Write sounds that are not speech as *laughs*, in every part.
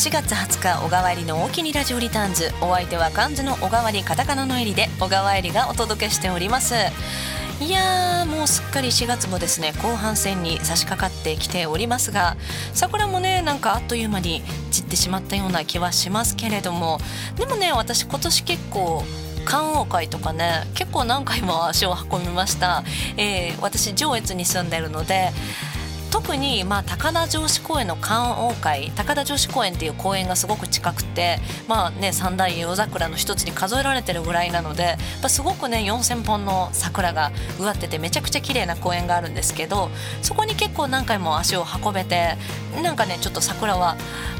4月20日小川入りの大きにラジオリターンズ。お相手は漢字の小川入りカタカナの入りで小川入りがお届けしております。いやーもうすっかり4月もですね。後半戦に差し掛かってきておりますが桜もねなんかあっという間に散ってしまったような気はしますけれどもでもね私今年結構観桜会とかね結構何回も足を運びました、えー、私上越に住んでるので特に、まあ、高田城址公園の観桜会高田城址公園っていう公園がすごく近くて、まあね、三大夜桜の一つに数えられてるぐらいなのですごくね4,000本の桜が植わっててめちゃくちゃ綺麗な公園があるんですけどそこに結構何回も足を運べてなんかねちょっと桜は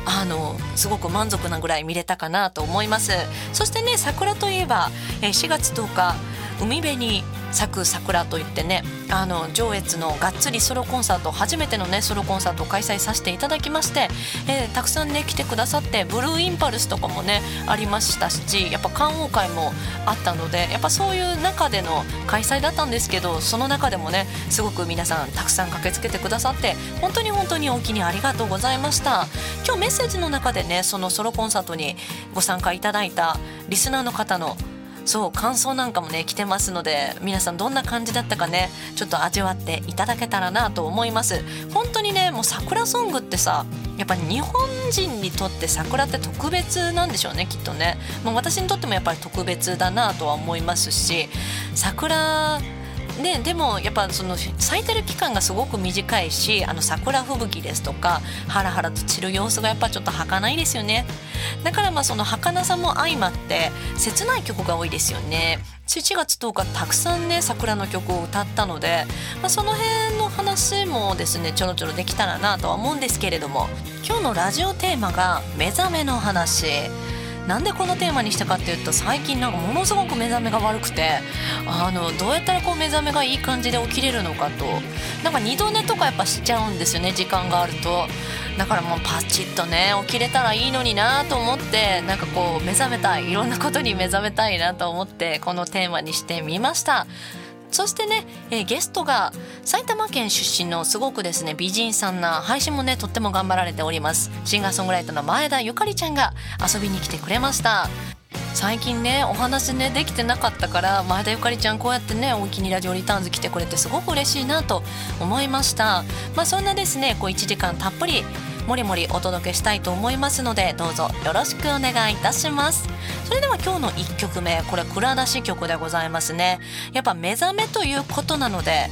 あのすごく満足なぐらい見れたかなと思います。そしてね桜といえば4月10日海辺に咲く桜といってねあの上越のがっつりソロコンサート初めてのねソロコンサートを開催させていただきまして、えー、たくさんね来てくださってブルーインパルスとかもねありましたしやっぱ観桜会もあったのでやっぱそういう中での開催だったんですけどその中でもねすごく皆さんたくさん駆けつけてくださって本当に本当にお気にありがとうございました。今日メッセージの中でねそのソロコンサートにご参加いただいたリスナーの方のそう感想なんかもね来てますので皆さんどんな感じだったかねちょっと味わっていただけたらなと思います。本当にねもう桜ソングってさやっぱり日本人にとって桜って特別なんでしょうねきっとね、まあ、私にとってもやっぱり特別だなとは思いますし桜ね、でもやっぱその咲いてる期間がすごく短いしあの桜吹雪ですとかハラハラと散る様子がやっぱちょっと儚いですよね。だからまあその儚さも相まって切ない曲が多いですよね。7月10日たくさんね桜の曲を歌ったので、まあ、その辺の話もですねちょろちょろできたらなとは思うんですけれども今日のラジオテーマが「目覚めの話」なんでこのテーマにしたかっていうと最近なんかものすごく目覚めが悪くてあのどうやったらこう目覚めがいい感じで起きれるのかと。なんか二度寝とかやっぱしちゃうんですよね時間があると。だからもうパチッとね起きれたらいいのになと思ってなんかこう目覚めたいいろんなことに目覚めたいなと思ってこのテーマにしてみました。そしてね、えー、ゲストが埼玉県出身のすごくですね美人さんな配信もねとっても頑張られております。シンガーソングライターの前田ゆかりちゃんが遊びに来てくれました。最近ねお話ねできてなかったから前田ゆかりちゃんこうやってねお気にラジオリターンズ来てくれてすごく嬉しいなと思いました。まあそんなですねこう1時間たっぷりもりもりお届けしたいと思いますのでどうぞよろしくお願いいたします。それでは今日の1曲目これ蔵出し曲でございますね。やっぱ目覚めということなので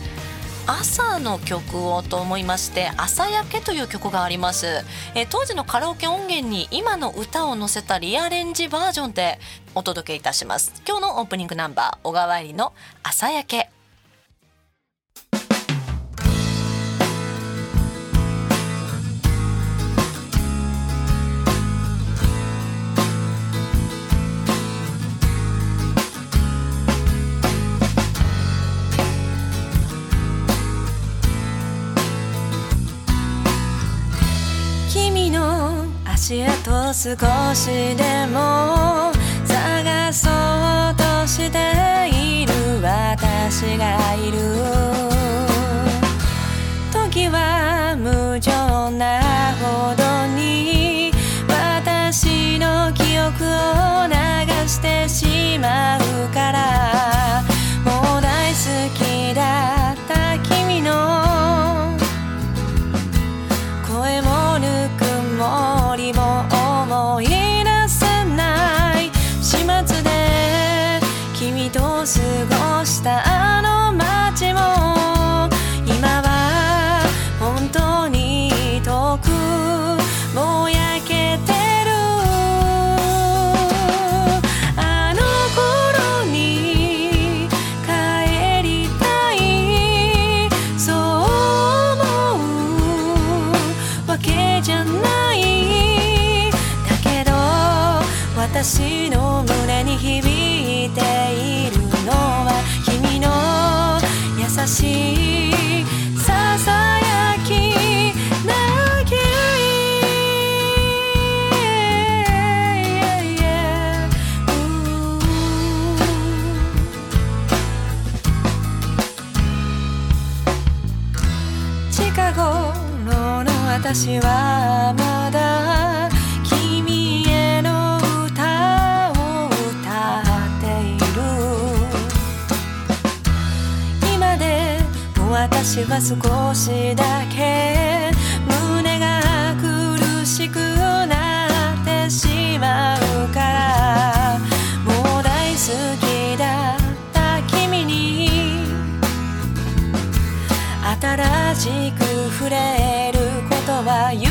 朝の曲をと思いまして「朝焼け」という曲があります、え当時のカラオケ音源に今の歌を載せたリアレンジバージョンでお届けいたします。今日のオープニングナンバー小川入りの「朝焼け」足跡少しでも探そうとしている私がいる。時は無情なほどに私の記憶を流してしまうから。もう大好きだ。私はまだ君への歌を歌っている今でも私は少しだけ胸が苦しくなってしまうからもう大好きだった君に新しく触れるは許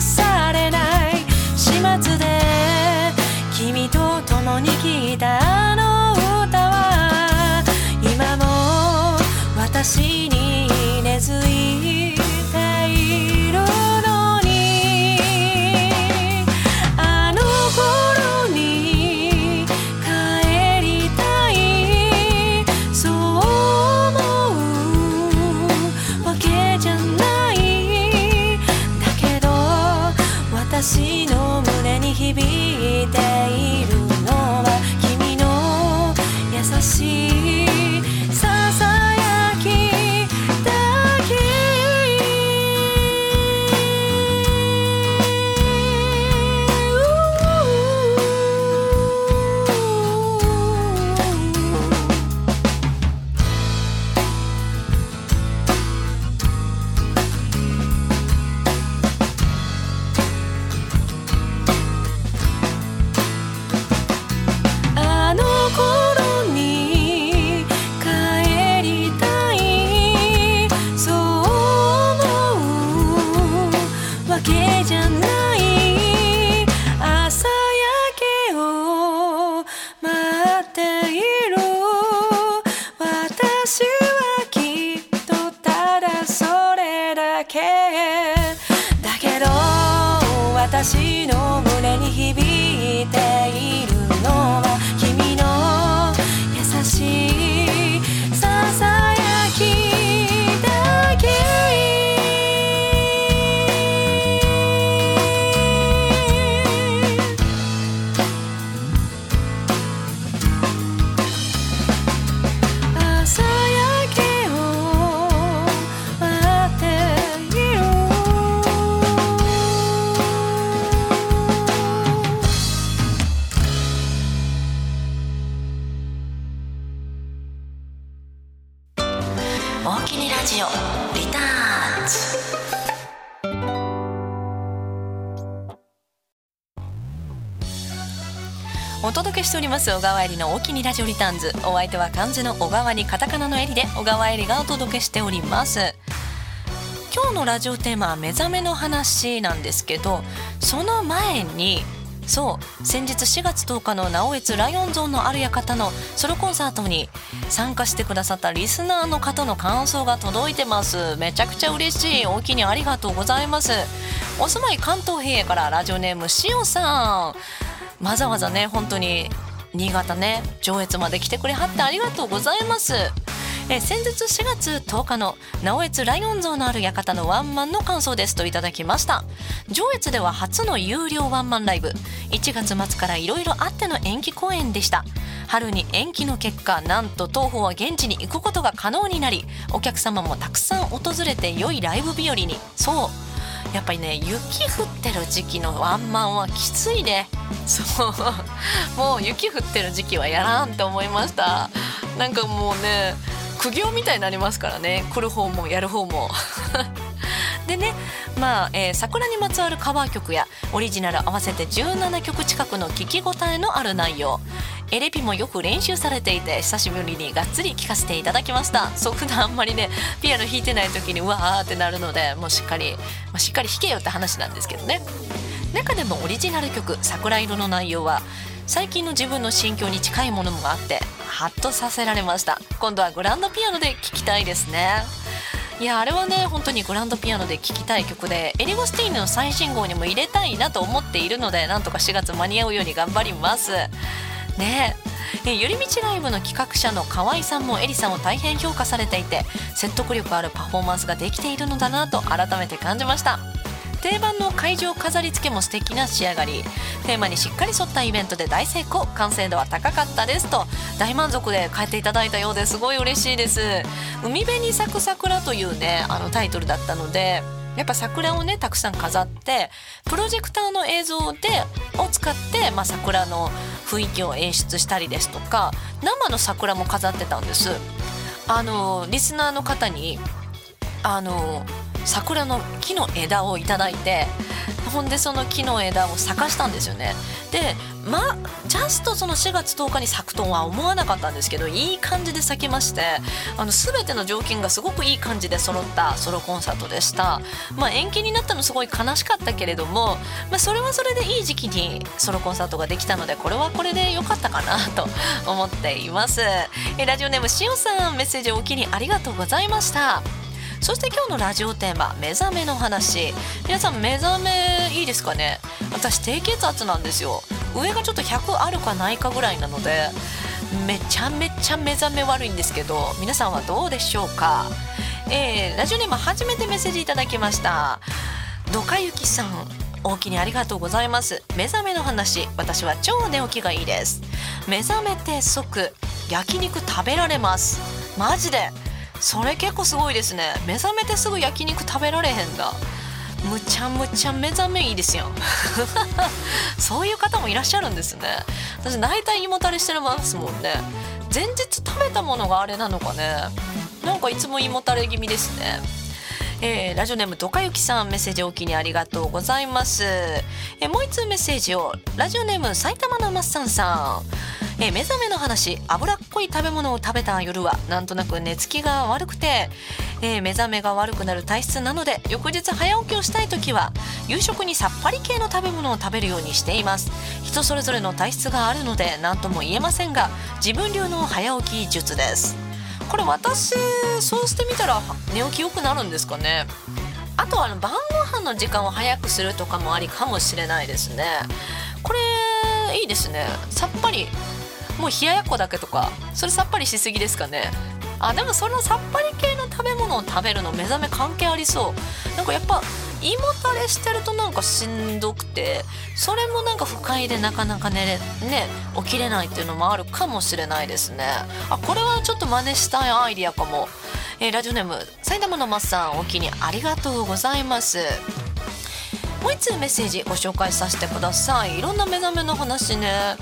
されない。始末で君と共に聞いたあの歌は今も私に根付いてしております小川えりの大きにラジオリターンズ。お相手は漢字の小川にカタカナのえりで小川えりがお届けしております。今日のラジオテーマは目覚めの話なんですけどその前にそう先日4月10日の直江津ライオンゾーンのある館のソロコンサートに参加してくださったリスナーの方の感想が届いてます。めちゃくちゃ嬉しい。大きにありがとうございます。お住まい関東平野からラジオネームしおさん。わざわざね本当に新潟ね上越まで来てくれはってありがとうございます。え先日4月10日の直江津ライオン像のある館のワンマンの感想ですといただきました。上越では初の有料ワンマンライブ。1月末からいろいろあっての延期公演でした。春に延期の結果なんと東宝は現地に行くことが可能になりお客様もたくさん訪れて良いライブ日和に。そうやっぱりね雪降ってる時期のワンマンはきついね。*laughs* そう。もう雪降ってる時期はやらんって思いました。なんかもうね苦行みたいになりますからね。来る方もやる方も。*laughs* でねまあ、えー桜にまつわるカバー曲やオリジナル合わせて17曲近くの聴き応えのある内容。エレピもよく練習されていて久しぶりにがっつり聴かせていただきました。そう普段あんまりねピアノ弾いてない時にうわーってなるのでもうしっかり、まあ、しっかり弾けよって話なんですけどね。中でもオリジナル曲「桜色」の内容は最近の自分の心境に近いものもあってハッとさせられました。今度はグランドピアノで聴きたいですね。いやあれはね本当にグランドピアノで聴きたい曲でエリゴスティーヌの最新号にも入れたいなと思っているのでなんとか4月間に合うように頑張ります。ね。えゆりみちライブの企画者の河合さんもエリさんを大変評価されていて説得力あるパフォーマンスができているのだなと改めて感じました。定番の会場飾り付けも素敵な仕上がり。テーマにしっかり沿ったイベントで大成功。完成度は高かったですと。大満足で帰っていただいたようですごい嬉しいです「海辺に咲く桜」というねあのタイトルだったのでやっぱ桜をねたくさん飾ってプロジェクターの映像でを使って、まあ、桜の雰囲気を演出したりですとか生の桜も飾ってたんです。あのリスナーの方にあの桜の木の枝をいただいてほんでその木の枝を咲かしたんですよね。でまあジャストその4月10日に咲くとは思わなかったんですけどいい感じで咲きましてあの全ての条件がすごくいい感じで揃ったソロコンサートでした。まあ延期になったのすごい悲しかったけれども、まあ、それはそれでいい時期にソロコンサートができたのでこれはこれで良かったかなと *laughs* 思っています。えラジオネームしおさんメッセージをおきにありがとうございました。そして今日のラジオテーマ「目覚めの話」皆さん目覚めいいですかね？私低血圧なんですよ。上がちょっと100あるかないかぐらいなのでめちゃめちゃ目覚め悪いんですけど皆さんはどうでしょうか？えー、ラジオネーム初めてメッセージいただきました。どかゆきさん大きにありがとうございます。目覚めの話私は超寝起きがいいです。目覚めて即焼肉食べられます。マジで。それ結構すごいですね。目覚めてすぐ焼肉食べられへんだむちゃむちゃ目覚めいいですよ *laughs* そういう方もいらっしゃるんですね。私大体胃もたれしてますもんね。前日食べたものがあれなのかね。なんかいつも胃もたれ気味ですね。えー、ラジオネームどかゆきさんメッセージおきにありがとうございます、えー、もう一通メッセージをラジオネーム埼玉のマッサンさん。え目覚めの話脂っこい食べ物を食べた夜はなんとなく寝つきが悪くて、えー、目覚めが悪くなる体質なので翌日早起きをしたい時は夕食にさっぱり系の食べ物を食べるようにしています。人それぞれの体質があるので何とも言えませんが自分流の早起き術です。これ私そうしてみたら寝起き良くなるんですかね。あとは晩ご飯の時間を早くするとかもありかもしれないですね。これいいですね。さっぱり。もう冷ややっこだけとか。それさっぱりしすぎですかね。あでもそのさっぱり系の食べ物を食べるの目覚め関係ありそう。なんかやっぱ胃もたれしてるとなんかしんどくてそれもなんか不快でなかなか寝れね起きれないっていうのもあるかもしれないですね。あこれはちょっと真似したいアイディアかも、えー、ラジオネーム埼玉のマッさんお気にありがとうございます。もう一通メッセージご紹介させてください。いろんな目覚めの話ね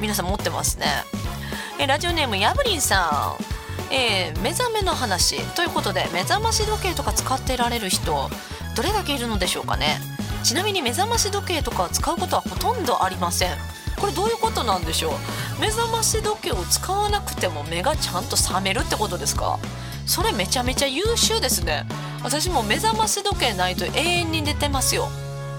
皆さん持ってますね。えラジオネームやぶりんさん、えー、目覚めの話。ということで目覚まし時計とか使ってられる人どれだけいるのでしょうかね。ちなみに目覚まし時計とか使うことはほとんどありません。これどういうことなんでしょう。目覚まし時計を使わなくても目がちゃんと覚めるってことですか。それめちゃめちゃ優秀ですね。私も目覚まし時計ないと永遠に寝てますよ。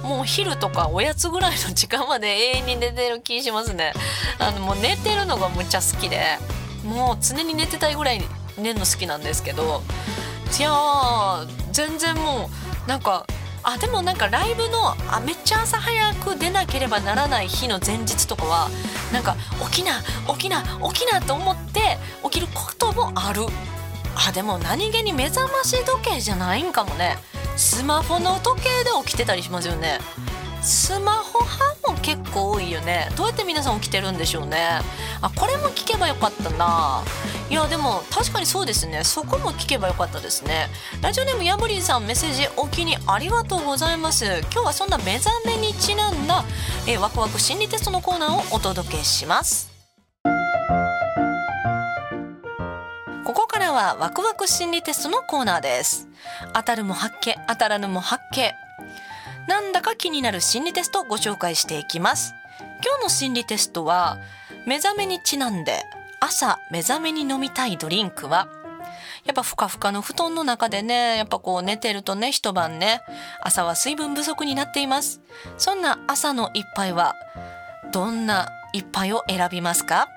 もう昼とかおやつぐらいの時間まで *laughs* 永遠に寝てる気しますね。あのもう寝てるのがむっちゃ好きで。もう常に寝てたいぐらい寝るの好きなんですけど。いや全然もうなんかあでもなんかライブのあめっちゃ朝早く出なければならない日の前日とかはなんか起きな起きな起きなと思って起きることもある。あでも何気に目覚まし時計じゃないんかもね。スマホの時計で起きてたりしますよね。スマホ派も結構多いよね。どうやって皆さん起きてるんでしょうね。あこれも聞けばよかったな。いやでも確かにそうですね。そこも聞けばよかったですね。ラジオネームヤブリンさんメッセージお気にありがとうございます。今日はそんな目覚めにちなんだえワクワク心理テストのコーナーをお届けします。ここからはワクワク心理テストのコーナーです。当たるも発見当たらぬも発見。なんだか気になる心理テストをご紹介していきます。今日の心理テストは目覚めにちなんで朝目覚めに飲みたいドリンクはやっぱふかふかの布団の中でねやっぱこう寝てるとね一晩ね朝は水分不足になっています。そんな朝の一杯はどんな一杯を選びますか？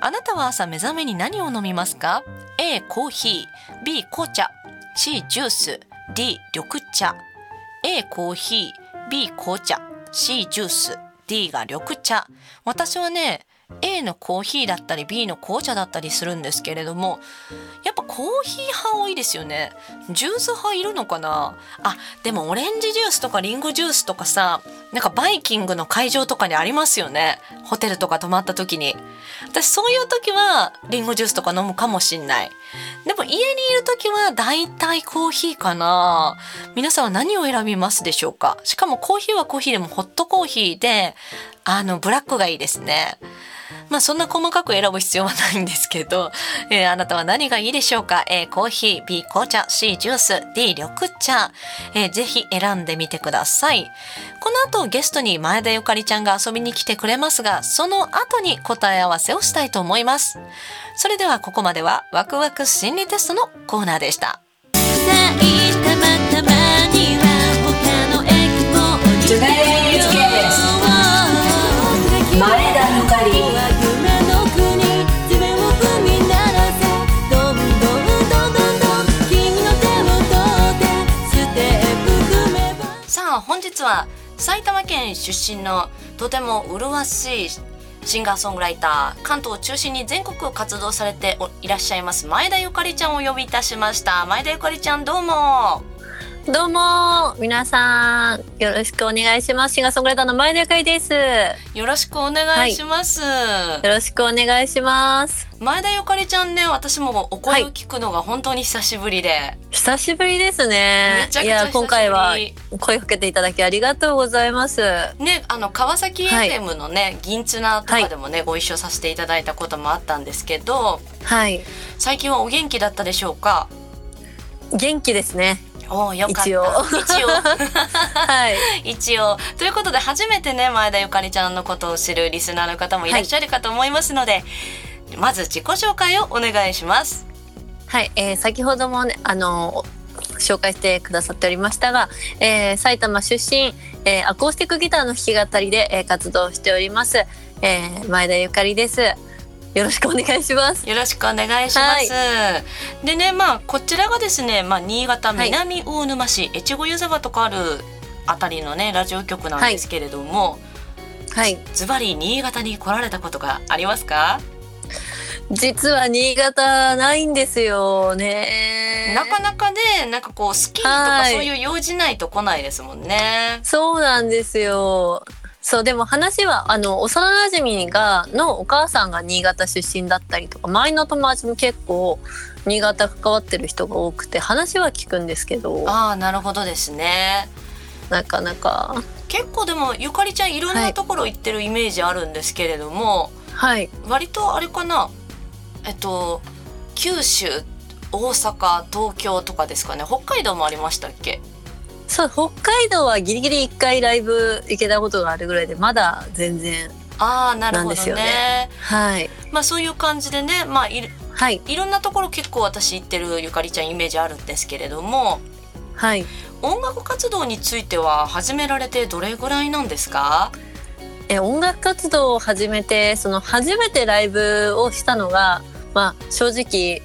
あなたは朝目覚めに何を飲みますか？A コーヒー。B 紅茶。C ジュース。D 緑茶。A コーヒー B 紅茶 C ジュース D が緑茶。私はね A のコーヒーだったり B の紅茶だったりするんですけれどもやっぱコーヒー派多いですよね。ジュース派いるのかな？あでもオレンジジュースとかリンゴジュースとかさなんかバイキングの会場とかにありますよね。ホテルとか泊まった時に。私そういう時はリンゴジュースとか飲むかもしんない。でも家にいる時はだいたいコーヒーかな。皆さんは何を選びますでしょうか？しかもコーヒーはコーヒーでもホットコーヒーであのブラックがいいですね。まあそんな細かく選ぶ必要はないんですけど、えーあなたは何がいいでしょうか、A コーヒー B 紅茶 C ジュース D 緑茶、えーぜひ選んでみてください。この後ゲストに前田ゆかりちゃんが遊びに来てくれますがその後に答え合わせをしたいと思います。それではここまではワクワク心理テストのコーナーでした埼玉たまには他の駅も降埼玉県出身のとても麗しいシンガーソングライター関東を中心に全国活動されていらっしゃいます前田ゆかりちゃんをお呼びいたしました。前田ゆかりちゃんどうも。どうも皆さんよろしくお願いします。シンガーソングライターの前田ゆかりです。よよろしくお願いします、ろしくお願いします。前田ゆかりちゃんね私もお声を聞くのが本当に久しぶりで、久しぶりですねめ。ちゃくいや今回は声かけていただきありがとうございます。ね、あの川崎はい FM のね、銀綱とかでもね、ご一緒させていただいたこともあったんですけどはい最近はお元気だったでしょうか？元気ですね。おおよかった。一応。一応。*laughs* はい。一応。ということで初めてね前田ゆかりちゃんのことを知るリスナーの方もいらっしゃるかと思いますので、まず自己紹介をお願いします。はい、えー先ほどもねあの紹介してくださっておりましたが、えー埼玉出身、えーアコースティックギターの弾き語りで、えー活動しております、えー前田ゆかりです。よろしくお願いします。よろしくお願いします、でねまあこちらがですね、まあ、新潟はい南大沼市、越後湯沢とかあるあたりのねラジオ局なんですけれども、はい、ズバリ新潟に来られたことがありますか、実は新潟ないんですよね。なかなかねなんかこうスキーとかはいそういう用事ないと来ないですもんね。そうなんですよ。そうでも話はあの幼馴染がのお母さんが新潟出身だったりとか周りの友達も結構新潟関わってる人が多くて話は聞くんですけどああなるほどですね。なかなか。結構でもゆかりちゃんいろんなところ行ってるイメージあるんですけれども、はい。割とあれかな。えっと九州大阪東京とかですかね。北海道もありましたっけ？そう北海道はギリギリ1回ライブ行けたことがあるぐらいでまだ全然ああなるほどなんですよね。ねはい。まあそういう感じでねまあいはい。いろんなところ結構私行ってるゆかりちゃんイメージあるんですけれどもはい。音楽活動については始められてどれぐらいなんですか？え音楽活動を始めてその初めてライブをしたのがまあ正直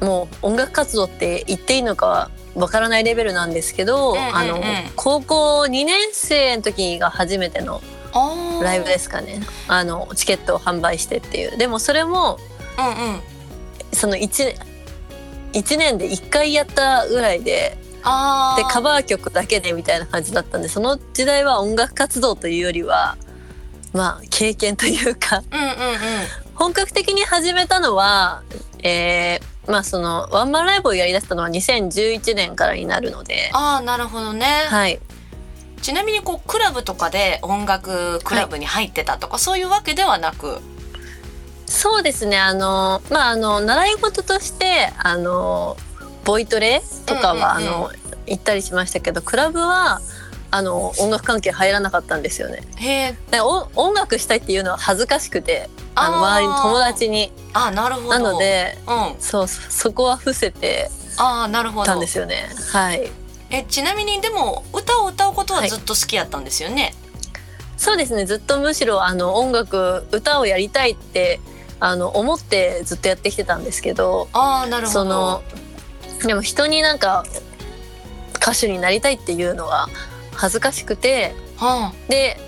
もう音楽活動って言っていいのかはわからないレベルなんですけど、うんうんうんあの高校2年生の時が初めてのライブですかね。あのチケットを販売してっていう。でもそれもうんうんその 1, 1年で1回やったぐらいであでカババー曲だけでみたいな感じだったんでその時代は音楽活動というよりはまあ経験というか。うんうんうん。本格的に始めたのは、えーまあそのワンマンライブをやりだしたのは2011年からになるので、ああなるほどね、はい、ちなみにこうクラブとかで音楽クラブに入ってたとか、そういうわけではなく？そうですね。あのまああの習い事としてあのボイトレとかは、あの行ったりしましたけどクラブはあの音楽関係入らなかったんですよね。へえ。音楽したいっていうのは恥ずかしくてあの周りの友達に。あなるほど。なのでうん。そうそそこは伏せてああなるほたんどですよね。はい。えちなみにでも歌を歌うことははい。ずっと好きやったんですよね、そうですね。ずっとむしろあの音楽歌をやりたいってあの思ってずっとやってきてたんですけどああなるほど。そのでも人になんか歌手になりたいっていうのは恥ずかしくて。はで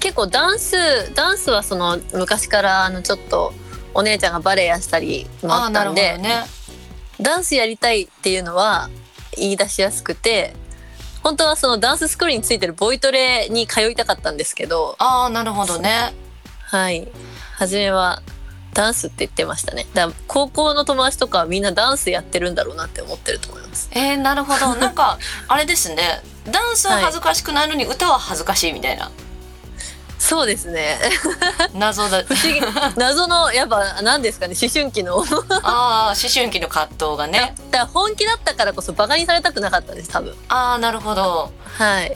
結構ダンスダンスはその昔からあのちょっとお姉ちゃんがバレエやしたりもあったんで、ね。ダンスやりたいっていうのは言い出しやすくて本当はそのダンススクールについてるボイトレに通いたかったんですけどああなるほどね。はい。初めはダンスって言ってましたね。だ高校の友達とかはみんなダンスやってるんだろうなって思ってると思います。えー、なるほど。*laughs* なんかあれですね。ダンスは恥ずかしくないのに歌は恥ずかしいみたいな。そうですね。*laughs* 謎だ。謎のやっぱ何ですかね。思春期の。*laughs* ああ思春期の葛藤がね。だ本気だったからこそバカにされたくなかったです多分。ああなるほど。はい。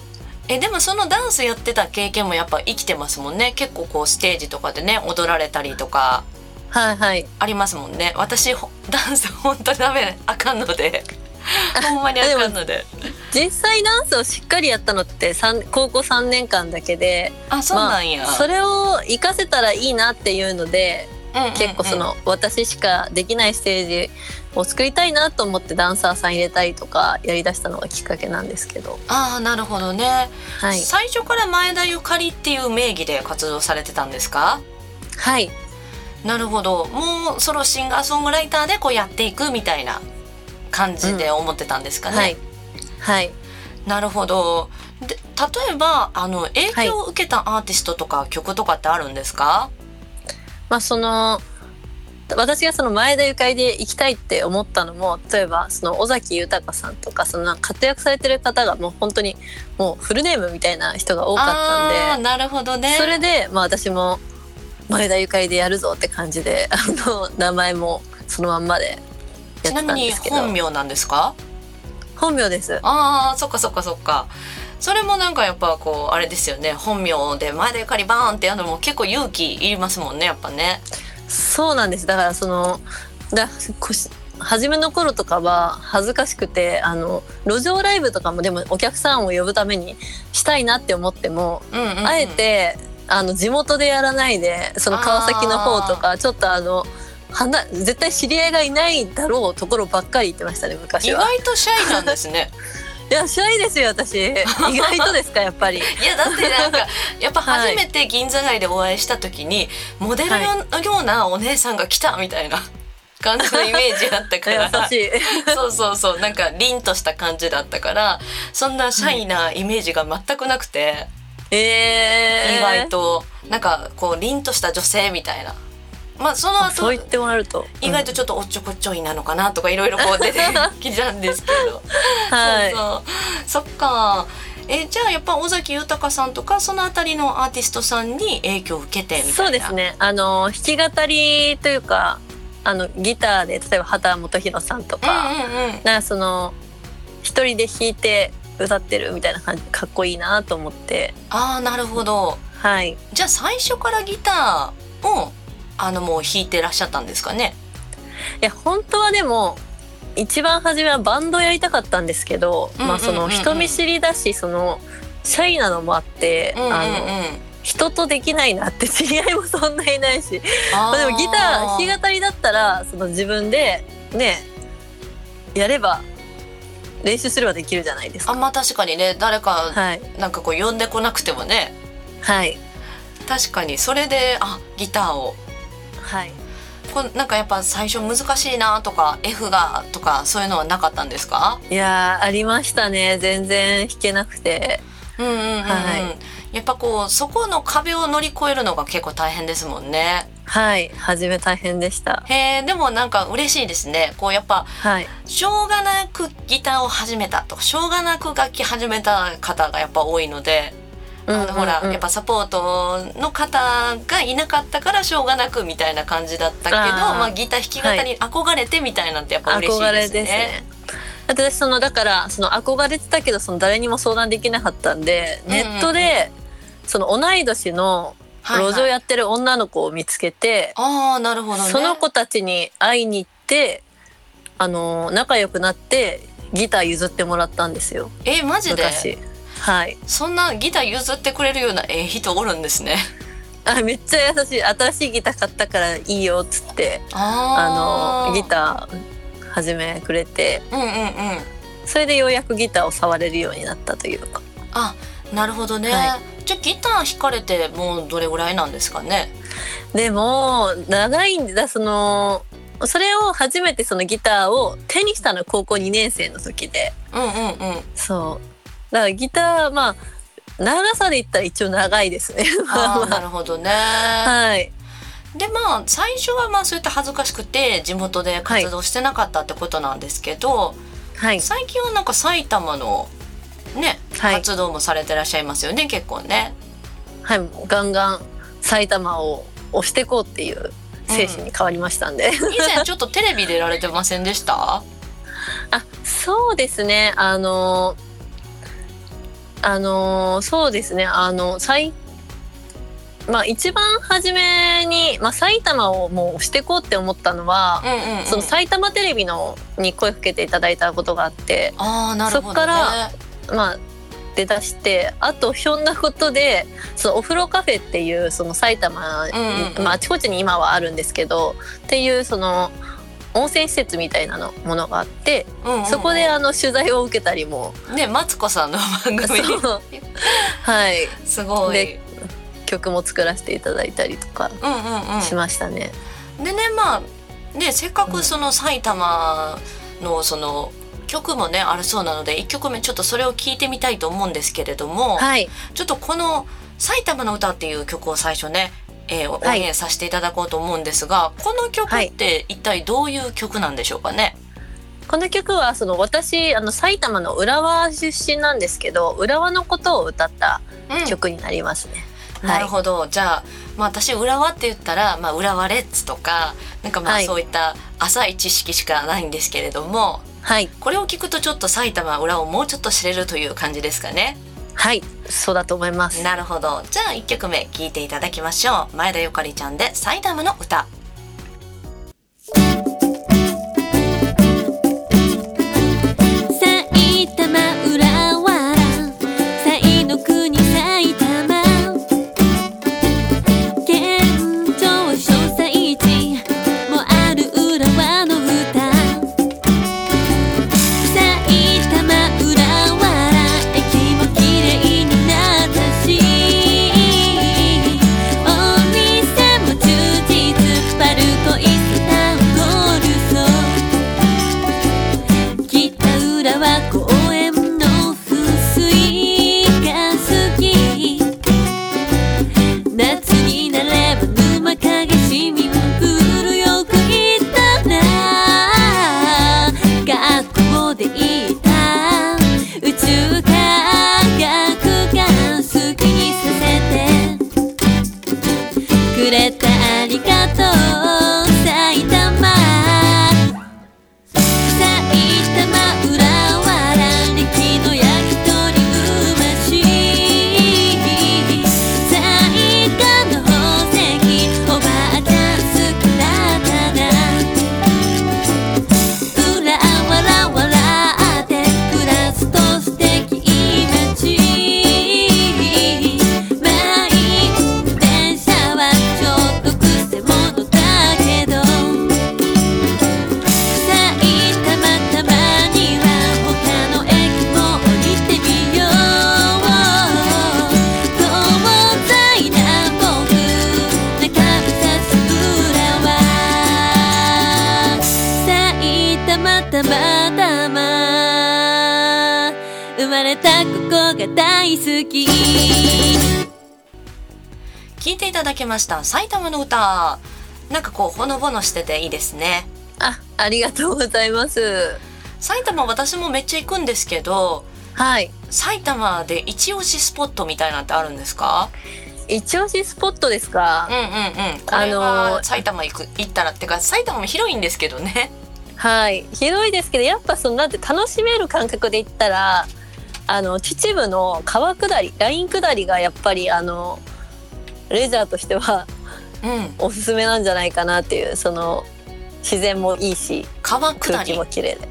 えでもそのダンスやってた経験もやっぱ生きてますもんね。結構こうステージとかでね踊られたりとかはいはい。ありますもんね。私ほ *laughs* ダンス本当ダメあかんので。*laughs* ほんまにあかんので。実際ダンスをしっかりやったのって三高校3年間だけであそうなんや、まあ、それを活かせたらいいなっていうのでうんうんうん。結構その私しかできないステージを作りたいなと思ってダンサーさん入れたりとかやりだしたのがきっかけなんですけど。ああなるほどね、はい。最初から前田ゆかりっていう名義で活動されてたんですか？はいなるほど。もうソロシンガーソングライターでこうやっていくみたいな感じで思ってたんですかね、はい。はい。なるほど。で例えばあの影響を受けたアーティストとか曲とかってあるんですか、まあその私がその前田ゆかりで行きたいって思ったのも例えばその尾崎豊さんとかその活躍されてる方がもう本当にもうフルネームみたいな人が多かったんでなるほどね。それでまあ私も前田ゆかりでやるぞって感じで *laughs* あの名前もそのまんまでやってたちなみにんですけど。本名なんですか？本名です。ああそっかそっかそっか。それもなんかやっぱこうあれですよね。本名で前田ゆかりバーンってやるのも結構勇気いりますもんねやっぱね。そうなんです。だからそのだこし初めの頃とかは恥ずかしくてあの路上ライブとかもでもお客さんを呼ぶためにしたいなって思っても、うんうん、うん、あえてあの地元でやらないでその川崎の方とかちょっとあの絶対知り合いがいないだろうところばっかり行ってましたね意昔は。外とシャイなんですね。*laughs* いやシャイですよ私。*laughs* 意外とですかやっぱり。いやだってなんか *laughs* やっぱ初めて銀座街でお会いした時に、モデルのようなお姉さんが来たみたいな感じのイメージだったから。優しい。そうそうそう。なんか凛とした感じだったからそんなシャイなイメージが全くなくて、えー、意外となんかこう凛とした女性みたいな。まあその後そう言ってもらえると。意外とちょっとおっちょこちょいなのかなとかいろいろこう出てきたん。ですけど、はい。そうそう。そっか。えじゃあやっぱ尾崎豊さんとかそのあたりのアーティストさんに影響を受けてみたいな。そうですね。あの弾き語りというかあのギターで例えば畑基博さんとか,、うんうんうん。なんかその一人で弾いて歌ってるみたいな感じかっこいいなと思って。ああなるほど。はい。じゃあ最初からギターをあのもう弾いてらっしゃったんですかね？いや本当はでも一番初めはバンドやりたかったんですけど、まあその人見知りだしそのシャイなのもあって、うんうんうん。あの人とできないなって知り合いもそんないないし。まあでもギター弾き語りだったらその自分でねやれば練習すればできるじゃないですか。あまあ確かにね。誰かはい。なんかこう呼んでこなくてもね。はい。確かに。それであギターを。はい。こうなんかやっぱ最初難しいなとか F がとかそういうのはなかったんですか？いやーありましたね。全然弾けなくて。うんうんうん、うん。はやっぱこうそこの壁を乗り越えるのが結構大変ですもんね。はい。初め大変でした。へえでもなんか嬉しいですね。こうやっぱはい。しょうがなくギターを始めたとかしょうがなく楽器始めた方がやっぱ多いので、あのほらやっぱサポートの方がいなかったからしょうがなくみたいな感じだったけどまあ、ギター弾き語りに憧れてみたいなんてやっぱ嬉しいですね。ですね。私そのだからその憧れてたけどその誰にも相談できなかったんでネットでその同い年のはいはい。路上やってる女の子を見つけて、ああなるほどね。その子たちに会いに行ってあの仲良くなってギター譲ってもらったんですよ。えマジで？昔。はい。そんなギター譲ってくれるようなええ人おるんですね。あめっちゃ優しい。新しいギター買ったからいいよっつってああのギター始めくれてーうんうんうん。それでようやくギターを触れるようになったというか。あなるほどね。はじゃあギター弾かれてもうどれぐらいなんですかね？でも長いんだそのそれを初めてそのギターを手にしたの高校2年生の時で。うんうんうん。そう。だからギターまあ長さで言ったら一応長いですね。あ *laughs* あなるほどね。はい。でまあ最初はまあそうやって恥ずかしくて地元で活動してなかったってことなんですけど、はい。最近はなんか埼玉のね、はい。活動もされてらっしゃいますよね結構ね。はいガンガン埼玉を押していこうっていう精神に変わりましたんで、以前ちょっとテレビ出られてませんでした？あそうですね。あのあのそうですね。あの最まあ一番初めに、まあ、埼玉をもう押していこうって思ったのは、うんうん、うん、その埼玉テレビのに声かけていただいたことがあってああなるほど、ね、そっからまあ出だしてあとひょんなことでそのお風呂カフェっていうその埼玉に、うんうんうん。まあ、あちこちに今はあるんですけどっていうその温泉施設みたいなのものがあって、うんうんうん。そこであの取材を受けたりも。ねマツコさんの番組。はい。すごい。で曲も作らせていただいたりとかうんうんうん。しましたね。でねまあねせっかくその埼玉のその曲もねあるそうなので1曲目ちょっとそれを聞いてみたいと思うんですけれども、はい、ちょっとこの「埼玉の歌」っていう曲を最初ね、えー、応はい。援させていただこうと思うんですが、この曲って一体どういう曲なんでしょうかね、この曲はその私あの埼玉の浦和出身なんですけど浦和のことを歌ったうん曲になりますね。なるほど、じゃあ、まあ、私浦和って言ったら、まあ、浦和レッズとかなんかまあはい。そういった浅い知識しかないんですけれども、はい、これを聞くとちょっと埼玉浦和をもうちょっと知れるという感じですかね。はい、そうだと思います。なるほど。じゃあ1曲目聴いていただきましょう。前田ゆかりちゃんで「埼玉の歌」が大好き。聴いていただきました「埼玉の歌」なんかこうほのぼのしてていいですね。あ、ありがとうございます。埼玉私もめっちゃ行くんですけどはい、埼玉で一押しスポットみたいなんてあるんですか？一押しスポットですか？うん。うんうん。これあのはー埼玉行く行ったらってか埼玉も広いんですけどね。はい、広いですけど、やっぱそのなんて楽しめる感覚で言ったら。あの秩父の川下り、ライン下りがやっぱりあの。レジャーとしてはうんおすすめなんじゃないかなっていう、その。自然もいいし、川下空気りも綺麗で。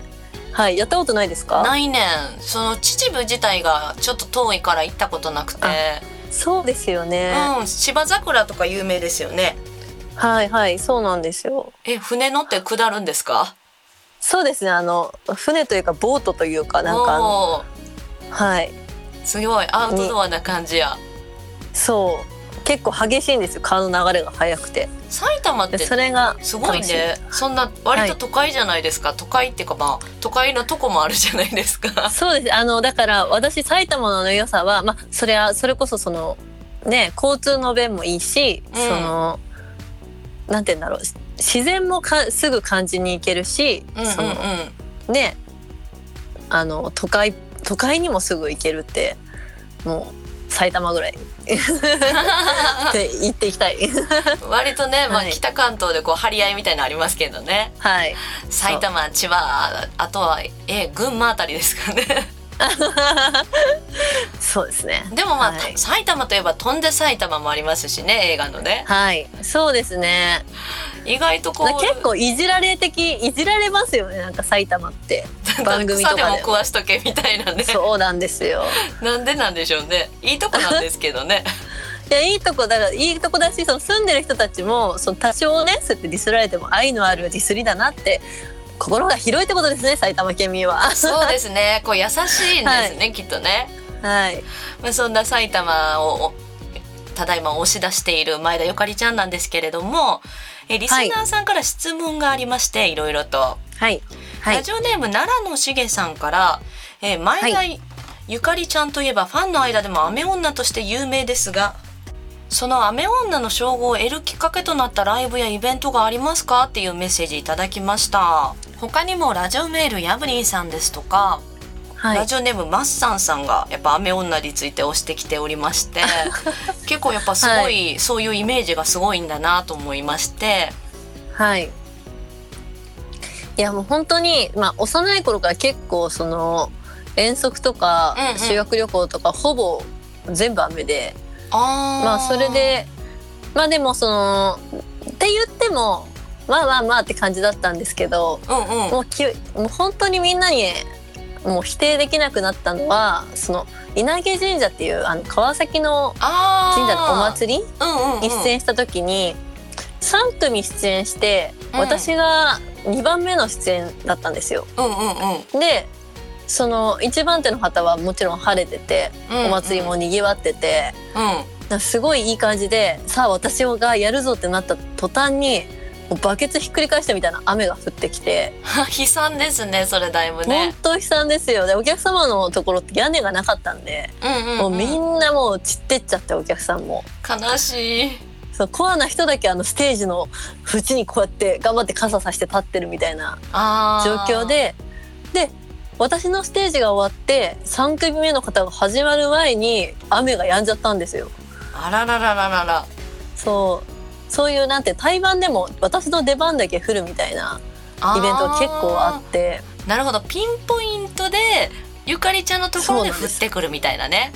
はい、やったことないですか？ないねんその秩父自体がちょっと遠いから行ったことなくてそうですよね。うん芝桜とか有名ですよねはい、はい、そうなんですよ。え船乗って下るんですか？そうですね、あの船というか、ボートというか、なんかあの。はい。すごい。アウトドアな感じや。そう。結構激しいんですよ。川の流れが速くて。埼玉ってでそれがすごいね。そんな割と都会じゃないですか、都会っていうかまあ都会のとこもあるじゃないですか。*laughs* そうです。あのだから私埼玉の良さはまあそれはそれこそそのね交通の便もいいし、うん。そのなんて言うんだろう。自然もかすぐ感じに行けるし、うんうん。そのねあの都会都会にもすぐ行けるってもう埼玉ぐらい。*laughs* って言っていきたい。*laughs* 割とね、まあ、はい。北関東でこう張り合いみたいなのありますけどね。はい。埼玉千葉あとはえ群馬あたりですかね *laughs* そうですね。でもまあ、はい。埼玉といえば飛んで埼玉もありますしね映画のね。はい。そうですね。意外とこう結構いじられ的いじられますよねなんか埼玉って。*laughs* 番組と草でも。かで食わしとけみたいなね。そうなんですよ。なんでなんでしょうね。いいとこなんですけどね。*laughs* いやいいとこだからいいとこだしその住んでる人たちもその多少ねそうやってディスられても愛のあるディスりだなって心が広いってことですね埼玉県民は。そうですね。こう優しいんですね、きっとね、はい。まあ、そんな埼玉をただいま押し出している前田ゆかりちゃんなんですけれどもえリスナーさんから質問がありまして、い、ろいろと、はい。はい。ラジオネーム奈良のしげさんから、えー前田はゆかりちゃんといえばファンの間でも雨女として有名ですがその雨女の称号を得るきっかけとなったライブやイベントがありますか？っていうメッセージいただきました他にもラジオメールヤブリンさんですとか、はい。ラジオネームマッサンさんがやっぱ雨女について押してきておりまして *laughs* 結構やっぱすごい、そういうイメージがすごいんだなと思いまして。はい。いやもう本当にまあ幼い頃から結構その遠足とかうんうん。修学旅行とかほぼ全部雨で、あー。まあそれでまあでもそのって言ってもまあまあまあって感じだったんですけどうんうん。もうきもう本当にみんなにもう否定できなくなったのはその稲毛神社っていうあの川崎の神社のお祭りうんうんうんに出演した時に3組出演してうん。私が2番目の出演だったんですよ。うんうんうん。でその1番手の方はもちろん晴れててうんお祭りもにぎわっててうん。すごいいい感じでさあ私がやるぞってなった途端にバケツひっくり返したみたいな雨が降ってきて *laughs* 悲惨ですねそれだいぶ本ね。当悲惨ですよでお客様のところって屋根がなかったんで、うんうん、もうみんなもう散ってっちゃってお客さんも。悲しい。そうコアな人だけあのステージの縁にこうやって頑張って傘さして立ってるみたいなあ状況でで私のステージが終わって3組目の方が始まる前に雨が止んじゃったんですよ。あらららららら。そうそういうなんて対バンでも私の出番だけ降るみたいなイベントが結構あってなるほどピンポイントでゆかりちゃんのところで降ってくるみたいなね。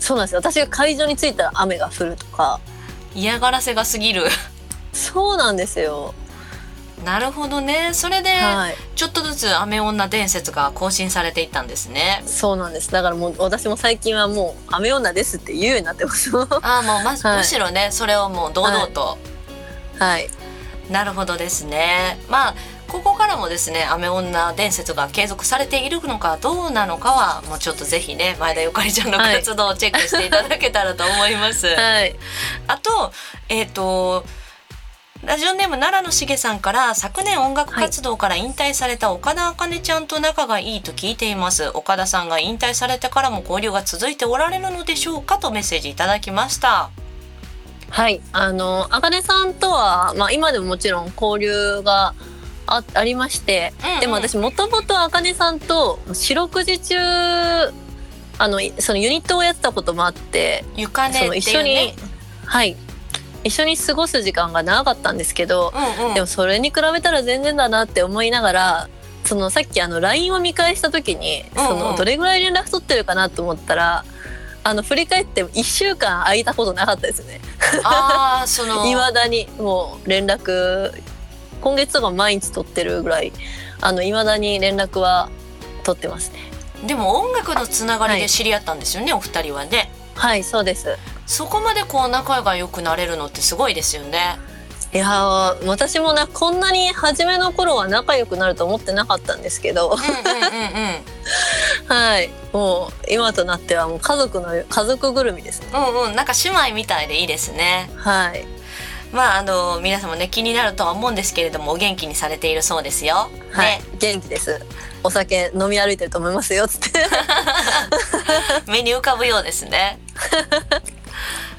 そうなんですよ私が会場に着いたら雨が降るとか嫌がらせが過ぎる。そうなんですよ。なるほどね。それで、はいちょっとずつ雨女伝説が更新されていったんですね。そうなんですだからもう私も最近はもう雨女ですって言うようになってます。ああもうま、はいむしろねそれをもう堂々と、はいなるほどですね。まあここからもですね雨女伝説が継続されているのかどうなのかはもうちょっとぜひね前田ゆかりちゃんのはい活動をチェックしていただけたらと思います。はいあとえっ、とラジオネーム奈良のしげさんから昨年音楽活動から引退された岡田茜ちゃんと仲がいいと聞いています。岡田さんが引退されてからも交流が続いておられるのでしょうかとメッセージいただきました。はい、あの、あかねさんとは、まあ、今でももちろん交流があありまして、うんうん。でも私もともとあかねさんと四六時中あのいそのユニットをやってたこともあって、ゆかねそのっていう一緒に、ねはい一緒に過ごす時間が長かったんですけど、うんうん。でもそれに比べたら全然だなって思いながらそのさっきあの LINE を見返した時に、うんうん。そのどれぐらい連絡取ってるかなと思ったらあの振り返って1週間空いたことなかったですね。ああその。*laughs* いまだにもう連絡今月とか毎日取ってるぐらいあの未だに連絡は取ってますね。でも音楽のつながりはい。で知り合ったんですよね、お二人はね。はいそうですそこまでこう仲が良くなれるのってすごいですよね。いやー私もなこんなに初めの頃は仲良くなると思ってなかったんですけど。うんうんうんうん。*laughs* はい。もう今となってはもう家族の家族ぐるみですね。うんうん。なんか姉妹みたいでいいですね。はい。まああの皆さんもね気になるとは思うんですけれどもお元気にされているそうですよ。はい、ね、元気です。お酒飲み歩いてると思いますよつって。*laughs* 目に浮かぶようですね。*laughs*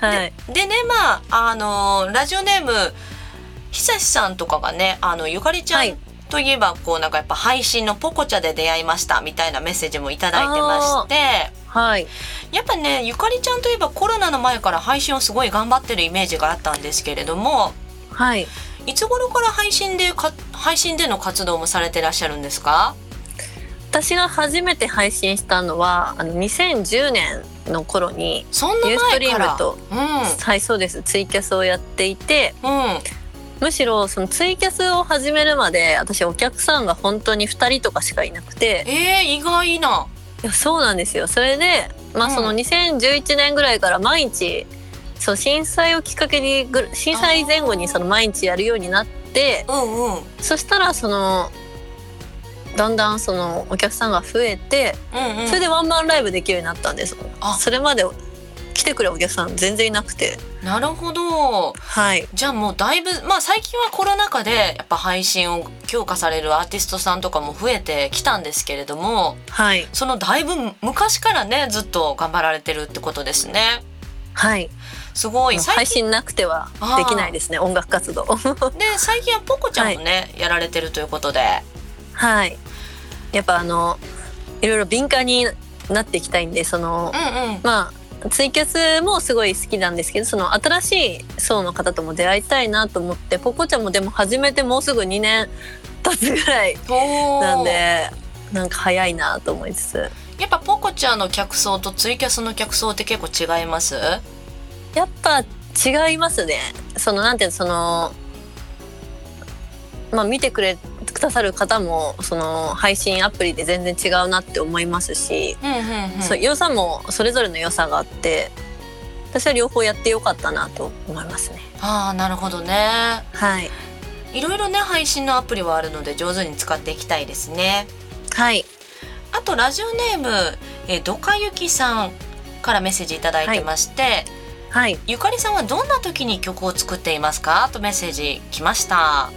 はい。でねまああのラジオネーム久志さんとかがねあのゆかりちゃん、はい。といえばこうなんかやっぱ配信のポコチャで出会いましたみたいなメッセージもいただいてまして。はい。やっぱねゆかりちゃんといえばコロナの前から配信をすごい頑張ってるイメージがあったんですけれどもはい。いつ頃から配信でか配信での活動もされてらっしゃるんですか？私が初めて配信したのはあの2010年の頃にそんなユーストリ前からームとはいそうです。ツイキャスをやっていてうん。うんむしろそのツイキャスを始めるまで私お客さんが本当に2人とかしかいなくて。えー、意外な。いやそうなんですよ。それでまあうん。その2011年ぐらいから毎日そう震災をきっかけにぐ震災前後にその毎日やるようになってうんうん。そしたらそのだんだんそのお客さんが増えてうんうん。それでワンマンライブできるようになったんです。あ。それまで来てくれるお客さん全然いなくて。なるほど。はい。じゃあもうだいぶまあ最近はコロナ禍でやっぱ配信を強化されるアーティストさんとかも増えてきたんですけれどもはい。そのだいぶ昔からねずっと頑張られてるってことですね。はい。すごい。配信なくてはできないですね音楽活動。で最近はポコちゃんもね、やられてるということではい。やっぱあのいろいろ敏感になっていきたいんでそのうんうん。まあツイキャスもすごい好きなんですけどその新しい層の方とも出会いたいなと思ってポコちゃんもでも始めてもうすぐ2年経つぐらいなんでなんか早いなと思いつつ。やっぱポコちゃんの客層とツイキャスの客層って結構違います？やっぱ違いますね。そのなんていうのそのまあ見てくれくださる方もその配信アプリで全然違うなって思いますし、そう良さもそれぞれの良さがあって私は両方やってよかったなと思いますね。ああなるほどね。はい。いろいろね配信のアプリはあるので上手に使っていきたいですね。はい。あとラジオネームえーどかゆきさんからメッセージいただいてまして、はい。ゆかりさんはどんな時に曲を作っていますか？とメッセージ来ました。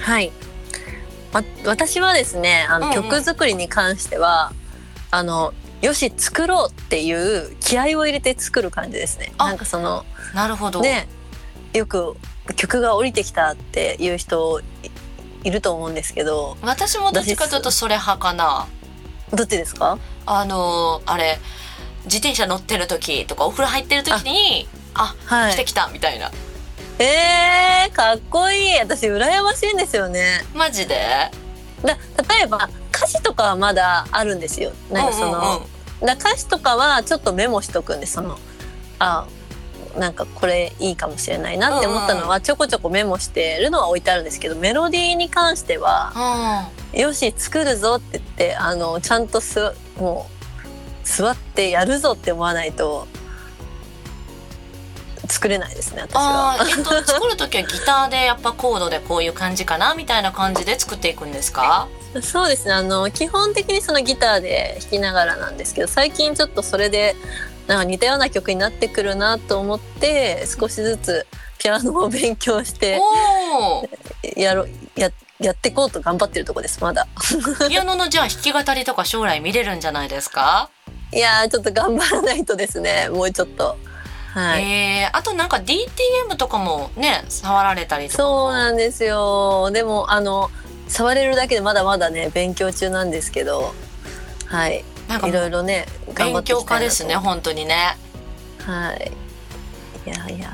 はい、ま、私はですねあの、曲作りに関してはあのよし作ろうっていう気合を入れて作る感じですね。あ。なんかそのなるほど、ねよく曲が降りてきたっていう人いいると思うんですけど私もどっちかというとそれ派かな。どっちですか？あのーあれ自転車乗ってる時とかお風呂入ってる時にあはい。来てきたみたいなえー、かっこいい。私羨ましいんですよね。マジで？だ例えば歌詞とかはまだあるんですよ。なんかその、うんうん歌詞とかはちょっとメモしとくんですそのあなんかこれいいかもしれないなって思ったのはちょこちょこメモしてるのは置いてあるんですけどメロディーに関してはうん。よし作るぞって言ってあのちゃんとすもう座ってやるぞって思わないと作れないですね私は。えっと作る時はギターでやっぱコードでこういう感じかなみたいな感じで作っていくんですか？*laughs* そうですねあの基本的にそのギターで弾きながらなんですけど最近ちょっとそれでなんか似たような曲になってくるなと思って少しずつピアノを勉強してやろややっていこうと頑張ってるとこですまだ。*laughs* ピアノのじゃあ弾き語りとか将来見れるんじゃないですか、いやーちょっと頑張らないとですねもうちょっと。はい、えー、あとなんか DTM とかもね触られたりとかそうなんですよ。でもあの触れるだけでまだまだね勉強中なんですけど。はい。いなんかもうろいろね勉強家ですね本当にね。はい。いやいや。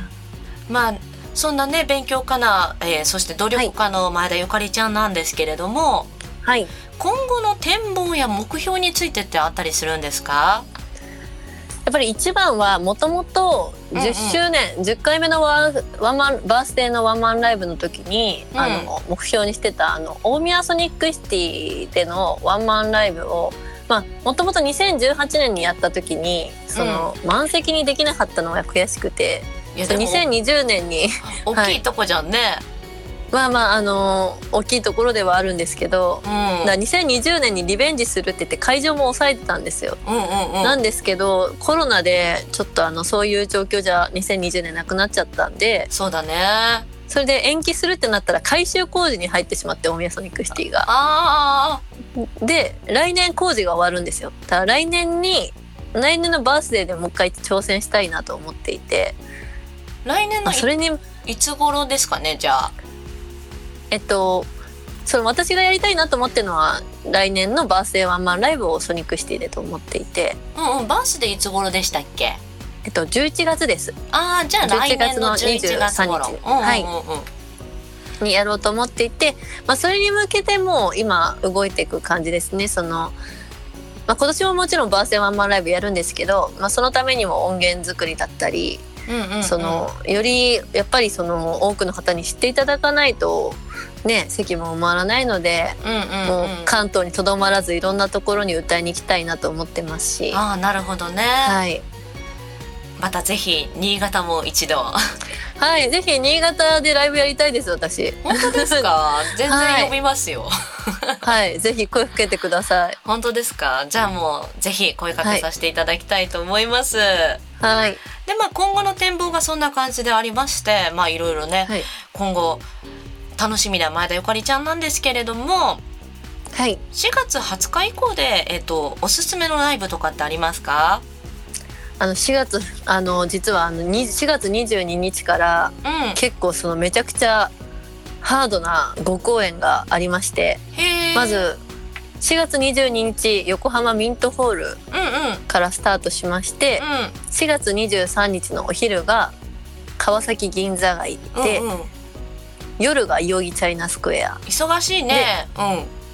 まあそんなね勉強家な、えーそして努力家の前田ゆかりちゃんなんですけれども、はい。今後の展望や目標についてってあったりするんですか？やっぱり一番はもともとうんうん。10周年、10回目のワンワンマンバースデーのワンマンライブの時に、うん。あの目標にしてたあの大宮ソニックシティでのワンマンライブをまあもともと2018年にやった時にその、満席にできなかったのが悔しくてそういやでも2020年に大きいとこじゃんね、まあまああの大きいところではあるんですけど、うん、だから2020年にリベンジするって言って会場も抑えてたんですよ。うんうんうんなんですけどコロナでちょっとあのそういう状況じゃ2020年なくなっちゃったんでそうだねそれで延期するってなったら改修工事に入ってしまって大宮ソニックシティが。あで来年工事が終わるんですよ。だから来年に来年のバースデーでもう一回挑戦したいなと思っていて、ー来年のまあ、それにいいつ頃ですかねじゃあえっとその私がやりたいなと思ってるのは来年のバースデーワンマンライブをソニックシティでと思っていて、うんうんバースでいつ頃でしたっけ？えっと、11月です。ああじゃあ来年の11月頃11月の23日うんうんうんうん。はい。にやろうと思っていて、まあ、それに向けてもう今動いていく感じですね。その、まあ、今年ももちろんバースデーワンマンライブやるんですけど、まあ、そのためにも音源作りだったりうんうんうん。そのよりやっぱりその多くの方に知っていただかないとね席も埋まらないので、うんうんうん。もう関東にとどまらずいろんなところに歌いに行きたいなと思ってますし、ああなるほどね、はい、またぜひ新潟も一度。はい、ぜひ新潟でライブやりたいです私。本当ですか？*laughs* 全然呼びますよ、はい、ぜひ声かけてください。本当ですか？じゃあもうぜひ声かけさせていただきたいと思います、はい、でまあ今後の展望がそんな感じでありましてまあいろいろね、はい、今後楽しみな前田ゆかりちゃんなんですけれどもはい。4月20日以降で、えっとおすすめのライブとかってありますか？あの4月あの実はあのに4月22日からうん。結構そのめちゃくちゃハードな5公演がありまして、まず4月22日横浜ミントホールうんうん。からスタートしまして、4月23日のお昼が川崎銀座街うんで、うんうん。夜が代々木チャイナスクエア。忙しいね。うん。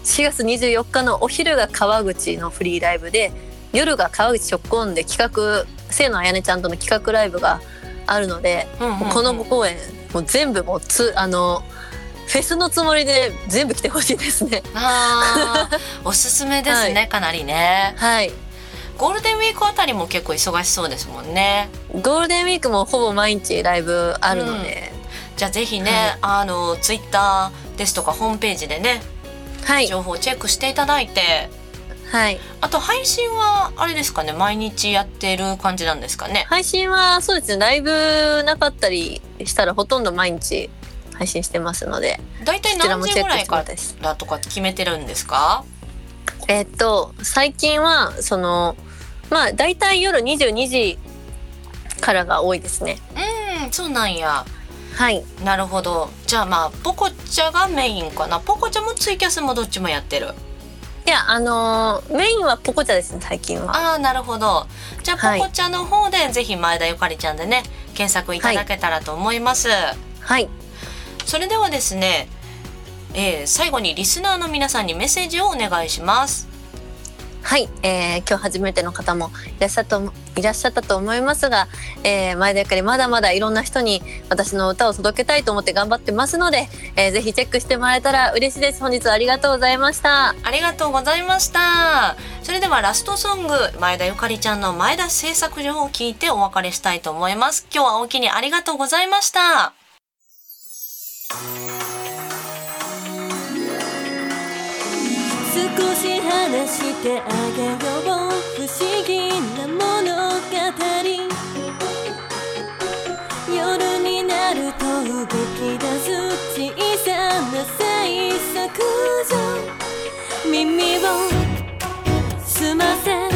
4月24日のお昼が川口のフリーライブで夜が川口ショックオンで企画清野彩音ちゃんとの企画ライブがあるので、うんうんうん。この5公演もう全部もうつあのフェスのつもりで全部来てほしいですね。あー *laughs* おすすめですね、はかなりね。はい。ゴールデンウィークあたりも結構忙しそうですもんね。ゴールデンウィークもほぼ毎日ライブあるので、じゃあぜひね、あのツイッターですとかホームページでねはい。情報をチェックしていただいて。はい。あと配信はあれですかね毎日やってる感じなんですかね。配信はそうですねライブなかったりしたらほとんど毎日配信してますので大体何時ぐらいからとか決めてるんですか？えっと最近はそのまあ大体夜22時からが多いですね。うんそうなんや。はい。なるほど。じゃあまあポコチャがメインかな？ポコチャもツイキャスもどっちもやってる。いやあのーメインはポコチャですね最近は。ああなるほど。じゃあはい。ポコチャの方でぜひ前田ゆかりちゃんでね検索いただけたらと思います、はいそれではですね、えー最後にリスナーの皆さんにメッセージをお願いしますはい、えー今日初めての方もいらっしゃったといらっしゃったと思いますが、えー前田ゆかりまだまだいろんな人に私の歌を届けたいと思って頑張ってますので、えーぜひチェックしてもらえたら嬉しいです。本日はありがとうございました。ありがとうございましたそれではラストソング前田ゆかりちゃんの前田製作所を聞いてお別れしたいと思います今日はお気にありがとうございました少し話してあげよう不思議な物語。夜になると動き出す小さな製作所耳を澄ませ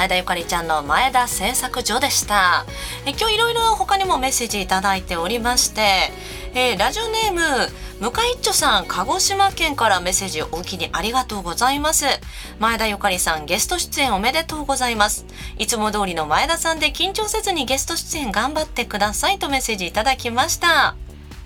前田ゆかりちゃんの前田製作所でした。え今日いろいろ他にもメッセージいただいておりまして、えーラジオネーム向井っちょさん鹿児島県からメッセージをお気にありがとうございます。前田ゆかりさんゲスト出演おめでとうございます。いつも通りの前田さんで緊張せずにゲスト出演頑張ってくださいとメッセージいただきました。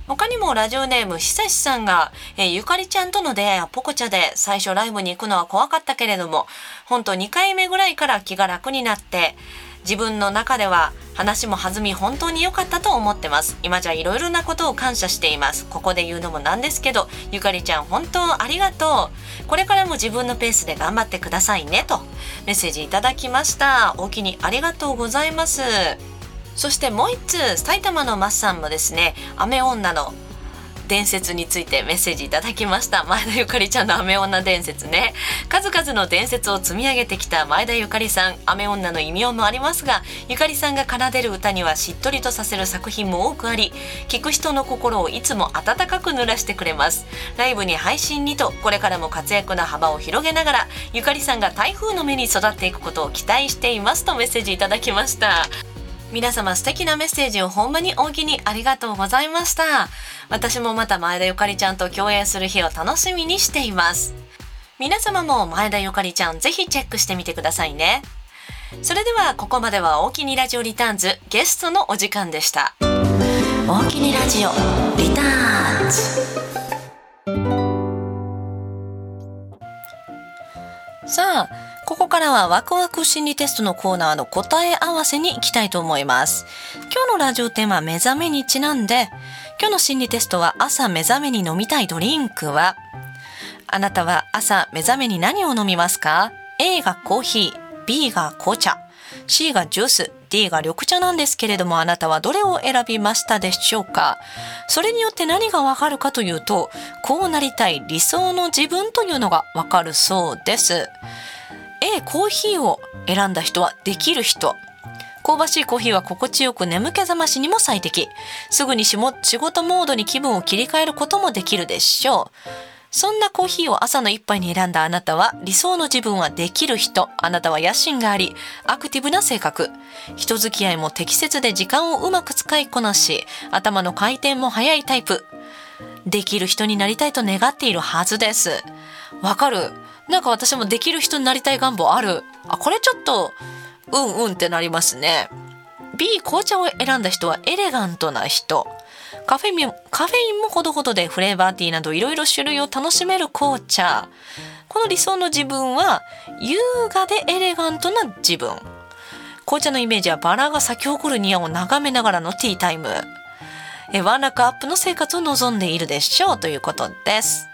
他にもラジオネーム久志さんが、えゆかりちゃんとの出会いはポコチャで最初ライブに行くのは怖かったけれども本当2回目ぐらいから気が楽になって自分の中では話も弾み本当に良かったと思ってます。今じゃいろいろなことを感謝しています。ここで言うのもなんですけどゆかりちゃん本当ありがとう。これからも自分のペースで頑張ってくださいねとメッセージいただきました。お気にありがとうございます。そしてもう一通埼玉のマッさんもですね雨女の伝説についてメッセージいただきました。前田ゆかりちゃんの雨女伝説ね。数々の伝説を積み上げてきた前田ゆかりさん。雨女の異名もありますがゆかりさんが奏でる歌にはしっとりとさせる作品も多くあり聴く人の心をいつも温かく濡らしてくれます。ライブに配信にとこれからも活躍の幅を広げながらゆかりさんが台風の目に育っていくことを期待していますとメッセージいただきました。皆様素敵なメッセージをほんまに大きにありがとうございました。私もまた前田ゆかりちゃんと共演する日を楽しみにしています。皆様も前田ゆかりちゃんぜひチェックしてみてくださいね。それではここまでは大きにラジオリターンズゲストのお時間でした。大きにラジオリターンズ。さあここからはワクワク心理テストのコーナーの答え合わせに行きたいと思います。今日のラジオテーマ目覚めにちなんで、今日の心理テストは朝目覚めに飲みたいドリンクはあなたは朝目覚めに何を飲みますか ?A がコーヒー、B が紅茶、C がジュース、D が緑茶なんですけれどもあなたはどれを選びましたでしょうか？それによって何がわかるかというと、こうなりたい理想の自分というのがわかるそうです。A コーヒーを選んだ人はできる人。香ばしいコーヒーは心地よく眠気覚ましにも最適。すぐにしも仕事モードに気分を切り替えることもできるでしょう。そんなコーヒーを朝の一杯に選んだあなたは理想の自分はできる人。あなたは野心がありアクティブな性格。人付き合いも適切で時間をうまく使いこなし頭の回転も速いタイプ。できる人になりたいと願っているはずです。わかる？なんか私もできる人になりたい願望ある？あ、これちょっと、うんうんってなりますね。B、紅茶を選んだ人はエレガントな人。カフェインカフェインもほどほどでフレーバーティーなどいろいろ種類を楽しめる紅茶。この理想の自分は優雅でエレガントな自分。紅茶のイメージはバラが咲き誇る庭を眺めながらのティータイム。えワンラックアップの生活を望んでいるでしょうということです。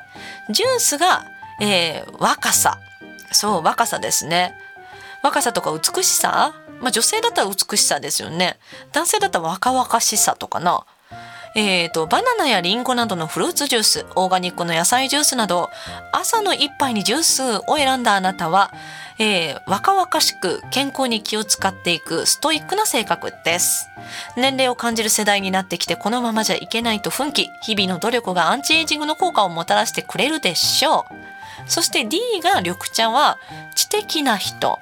ジュースが、えー若さ。そう、若さですね。若さとか美しさ？まあ女性だったら美しさですよね。男性だったら若々しさとかな。えーと、バナナやリンゴなどのフルーツジュース、オーガニックの野菜ジュースなど、朝の一杯にジュースを選んだあなたは、えー若々しく健康に気を使っていくストイックな性格です。年齢を感じる世代になってきてこのままじゃいけないと奮起、日々の努力がアンチエイジングの効果をもたらしてくれるでしょう。そして D が緑茶は知的な人。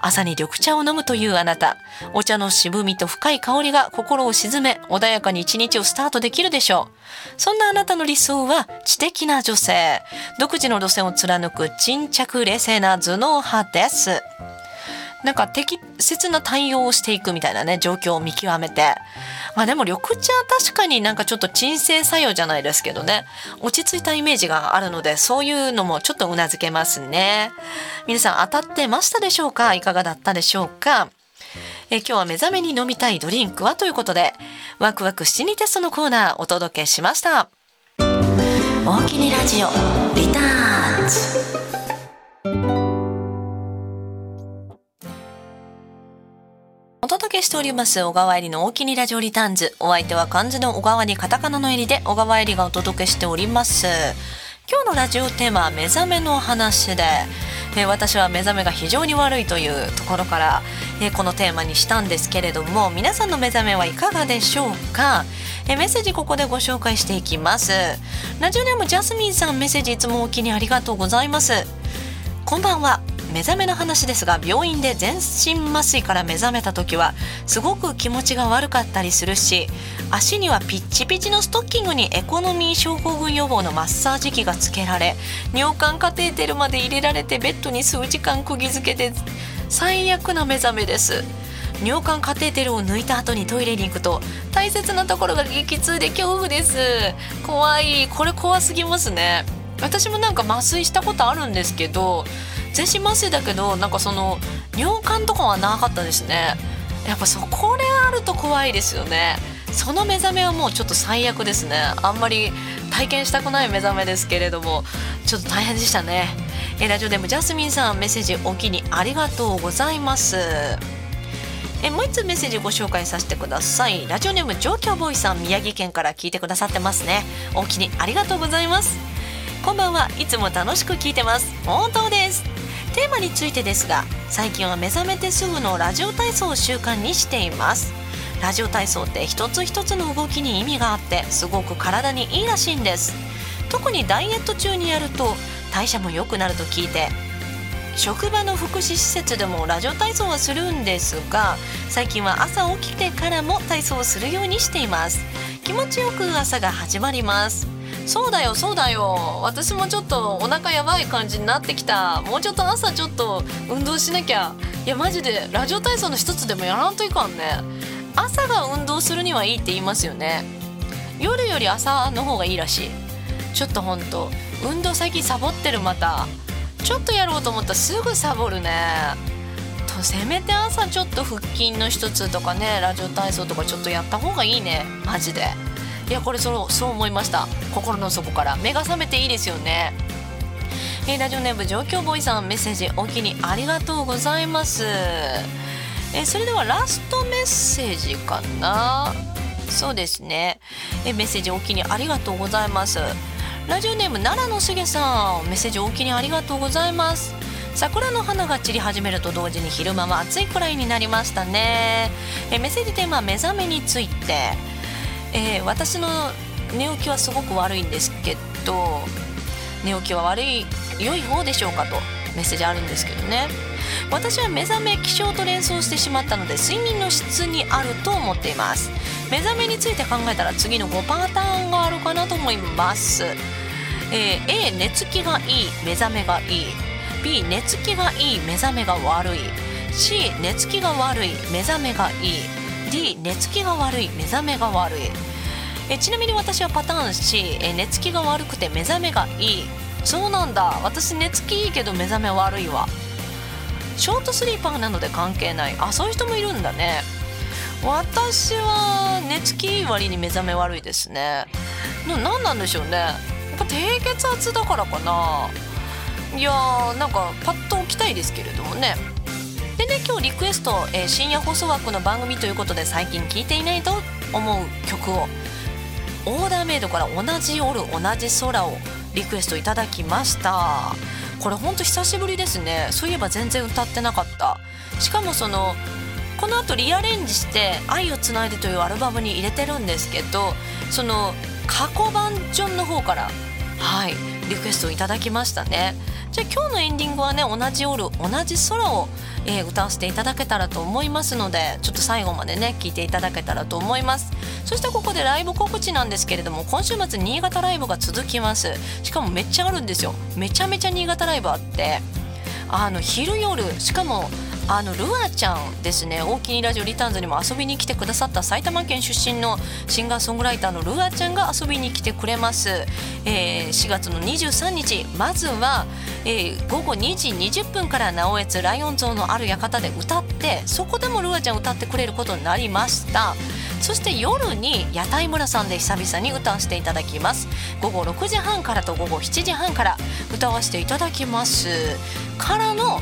朝に緑茶を飲むというあなた。お茶の渋みと深い香りが心を沈め、穏やかに一日をスタートできるでしょう。そんなあなたの理想は知的な女性。独自の路線を貫く沈着冷静な頭脳派です。なんか適切な対応をしていくみたいなね状況を見極めて。まあでも緑茶は確かになんかちょっと鎮静作用じゃないですけどね。落ち着いたイメージがあるのでそういうのもちょっとうなずけますね。皆さん当たってましたでしょうか？いかがだったでしょうか？え今日は目覚めに飲みたいドリンクはということでワクワク七味テストのコーナーお届けしました。大きにラジオリターンズ。お届けしております小川えりの大きにラジオリターンズ。お相手は漢字の小川にカタカナのえりで小川えりがお届けしております。今日のラジオテーマは目覚めの話でえー私は目覚めが非常に悪いというところから、えーこのテーマにしたんですけれども皆さんの目覚めはいかがでしょうか、えーメッセージここでご紹介していきます。ラジオネームジャスミンさんメッセージいつもお気にありがとうございます。こんばんは。目覚めの話ですが病院で全身麻酔から目覚めた時はすごく気持ちが悪かったりするし足にはピッチピチのストッキングにエコノミー症候群予防のマッサージ機がつけられ尿管カテーテルまで入れられてベッドに数時間釘付けで最悪な目覚めです。尿管カテーテルを抜いた後にトイレに行くと大切なところが激痛で恐怖です。怖い。これ怖すぎますね。私もなんか麻酔したことあるんですけど全身麻酔だけどなんかその尿管とかはなかったですね。やっぱそこであると怖いですよね。その目覚めはもうちょっと最悪ですね。あんまり体験したくない目覚めですけれども。ちょっと大変でしたね。えラジオネームジャスミンさんメッセージお気にありがとうございます。えもう一つメッセージご紹介させてください。ラジオネーム上京ボーイさん宮城県から聞いてくださってますね。お気にありがとうございます。こんばんはいつも楽しく聞いてます。本当です。テーマについてですが最近は目覚めてすぐのラジオ体操を習慣にしています。ラジオ体操って一つ一つの動きに意味があってすごく体にいいらしいんです。特にダイエット中にやると代謝も良くなると聞いて職場の福祉施設でもラジオ体操はするんですが最近は朝起きてからも体操をするようにしています。気持ちよく朝が始まります。そうだよそうだよ。私もちょっとお腹やばい感じになってきた。もうちょっと朝ちょっと運動しなきゃ。いやマジでラジオ体操の一つでもやらんといかんね。朝が運動するにはいいって言いますよね。夜より朝の方がいいらしい。ちょっとほんと。運動最近サボってるまた。ちょっとやろうと思ったらすぐサボるね。とせめて朝ちょっと腹筋の一つとかねラジオ体操とかちょっとやった方がいいね。マジで。いやこれそうそう思いました。心の底から。目が覚めていいですよね。えー、ラジオネーム状況ボーイさん。メッセージお気にありがとうございます。えー、それではラストメッセージかな。そうですね。えメッセージお気にありがとうございます。ラジオネーム奈良のしげさん。メッセージお気にありがとうございます。桜の花が散り始めると同時に昼間は暑いくらいになりましたね。えメッセージテーマは目覚めについて、えー、私の寝起きはすごく悪いんですけど寝起きは悪い良い方でしょうかとメッセージあるんですけどね。私は目覚め起床と連想してしまったので睡眠の質にあると思っています。目覚めについて考えたら次の5パターンがあるかなと思います、えー、A 寝つきがいい目覚めがいい。B 寝つきがいい目覚めが悪い。C 寝つきが悪い目覚めがいい。D 寝つきが悪い目覚めが悪い。えちなみに私はパターン C え寝つきが悪くて目覚めがいい。そうなんだ。私寝つきいいけど目覚め悪いわ。ショートスリーパーなので関係ない。あそういう人もいるんだね。私は寝つきいい割に目覚め悪いですね。何なんでしょうね。やっぱ低血圧だからかな。いやーなんかパッと起きたいですけれどもね。でね今日リクエスト、えー、深夜放送枠の番組ということで最近聴いていないと思う曲をオーダーメイドから同じ夜同じ空をリクエストいただきました。これほんと久しぶりですね。そういえば全然歌ってなかった。しかもそのこの後リアレンジして「愛をつないで」というアルバムに入れてるんですけどその過去バージョンの方からはい。リクエストをいただきましたね。じゃあ今日のエンディングはね同じ夜同じ空を、えー、歌わせていただけたらと思いますのでちょっと最後までね聞いていただけたらと思います。そしてここでライブ告知なんですけれども今週末新潟ライブが続きます。しかもめっちゃあるんですよ。めちゃめちゃ新潟ライブあってあの昼夜しかもあのルアちゃんですね。大きにラジオリターンズにも遊びに来てくださった埼玉県出身のシンガーソングライターのルアちゃんが遊びに来てくれます、えー、4月の23日。まずは、えー、午後2時20分から直江津ライオン像のある館で歌ってそこでもルアちゃん歌ってくれることになりました。そして夜に屋台村さんで久々に歌わせていただきます。午後6時半からと午後7時半から歌わせていただきます。からの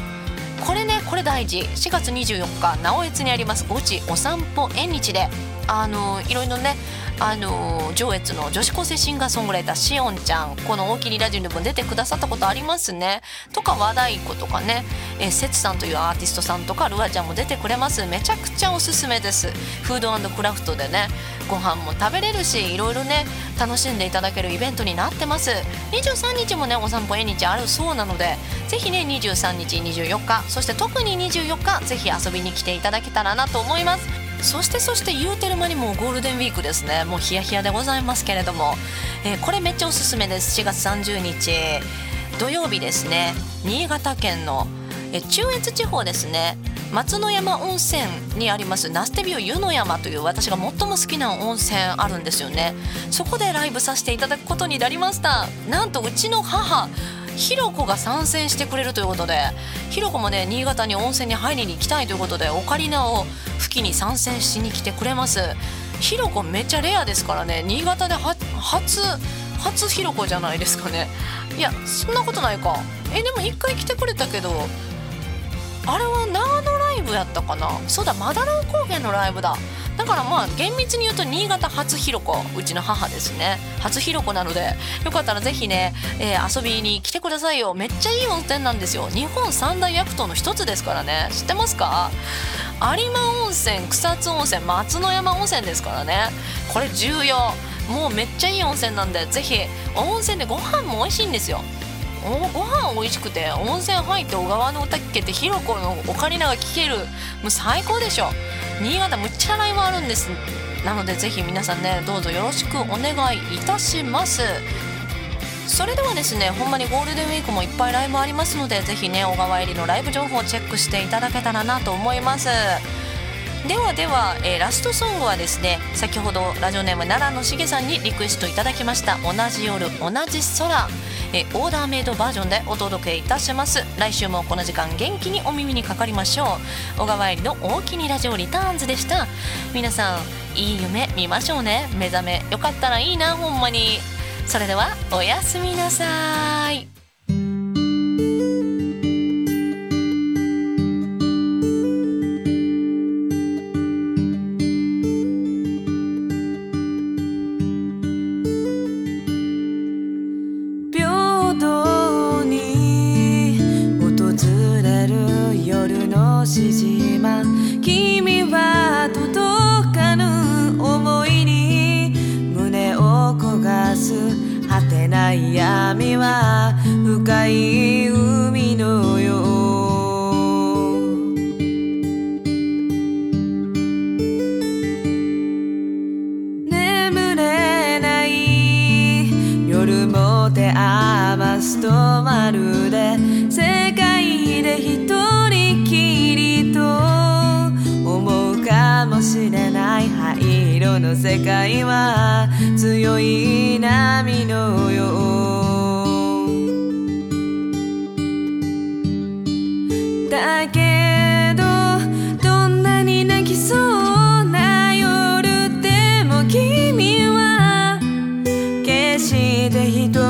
これねこれ大事。4月24日直江津にありますゴチお散歩縁日で。あのいろいろねあの上越の女子高生シンガーソングライターしおんちゃんこの「大きにラジオ」にも出てくださったことありますね。とか和太鼓とかね。え、せつさんというアーティストさんとかルアちゃんも出てくれます。めちゃくちゃおすすめです。フードクラフトでねご飯も食べれるしいろいろね楽しんでいただけるイベントになってます。23日もねお散歩縁日あるそうなのでぜひね23日24日そして特に24日ぜひ遊びに来ていただけたらなと思います。そしてそして言うてる間にもうゴールデンウィークですね。もうヒヤヒヤでございますけれども、えー、これめっちゃおすすめです。4月30日土曜日ですね。新潟県のえ中越地方ですね。松の山温泉にあります。ナステビオ湯の山という私が最も好きな温泉あるんですよね。そこでライブさせていただくことになりました。なんとうちの母ひろこが参戦してくれるということでひろこもね新潟に温泉に入りに行きたいということでオカリナを吹きに参戦しに来てくれます。ひろこめっちゃレアですからね新潟で初初ひろこじゃないですかね。いやそんなことないか。えでも一回来てくれたけどあれは長野ライブやったかな？そうだマダラオ高原のライブだ。だからまあ厳密に言うと新潟初ひろこうちの母ですね。初ひろこなのでよかったらぜひね、えー、遊びに来てくださいよ。めっちゃいい温泉なんですよ。日本三大薬湯の一つですからね。知ってますか？有馬温泉草津温泉松の山温泉ですからね。これ重要。もうめっちゃいい温泉なんでぜひ温泉でご飯も美味しいんですよ。おご飯美味しくて温泉入って小川の歌聞けてひろこのオカリナが聴ける。もう最高でしょ。新潟むっちゃライブあるんです。なのでぜひ皆さんねどうぞよろしくお願いいたします。それではですねほんまにゴールデンウィークもいっぱいライブありますのでぜひね小川入りのライブ情報をチェックしていただけたらなと思います。ではでは、えー、ラストソングはですね先ほどラジオネーム奈良のしげさんにリクエストいただきました「同じ夜同じ空」えオーダーメイドバージョンでお届けいたします。来週もこの時間元気にお耳にかかりましょう。小川えりの大きにラジオリターンズでした。皆さんいい夢見ましょうね。目覚めよかったらいいなほんまに。それではおやすみなさい。眠れない夜も手余すとまるで世界で一人きりと思うかもしれない灰色の世界は強い波のよう。星座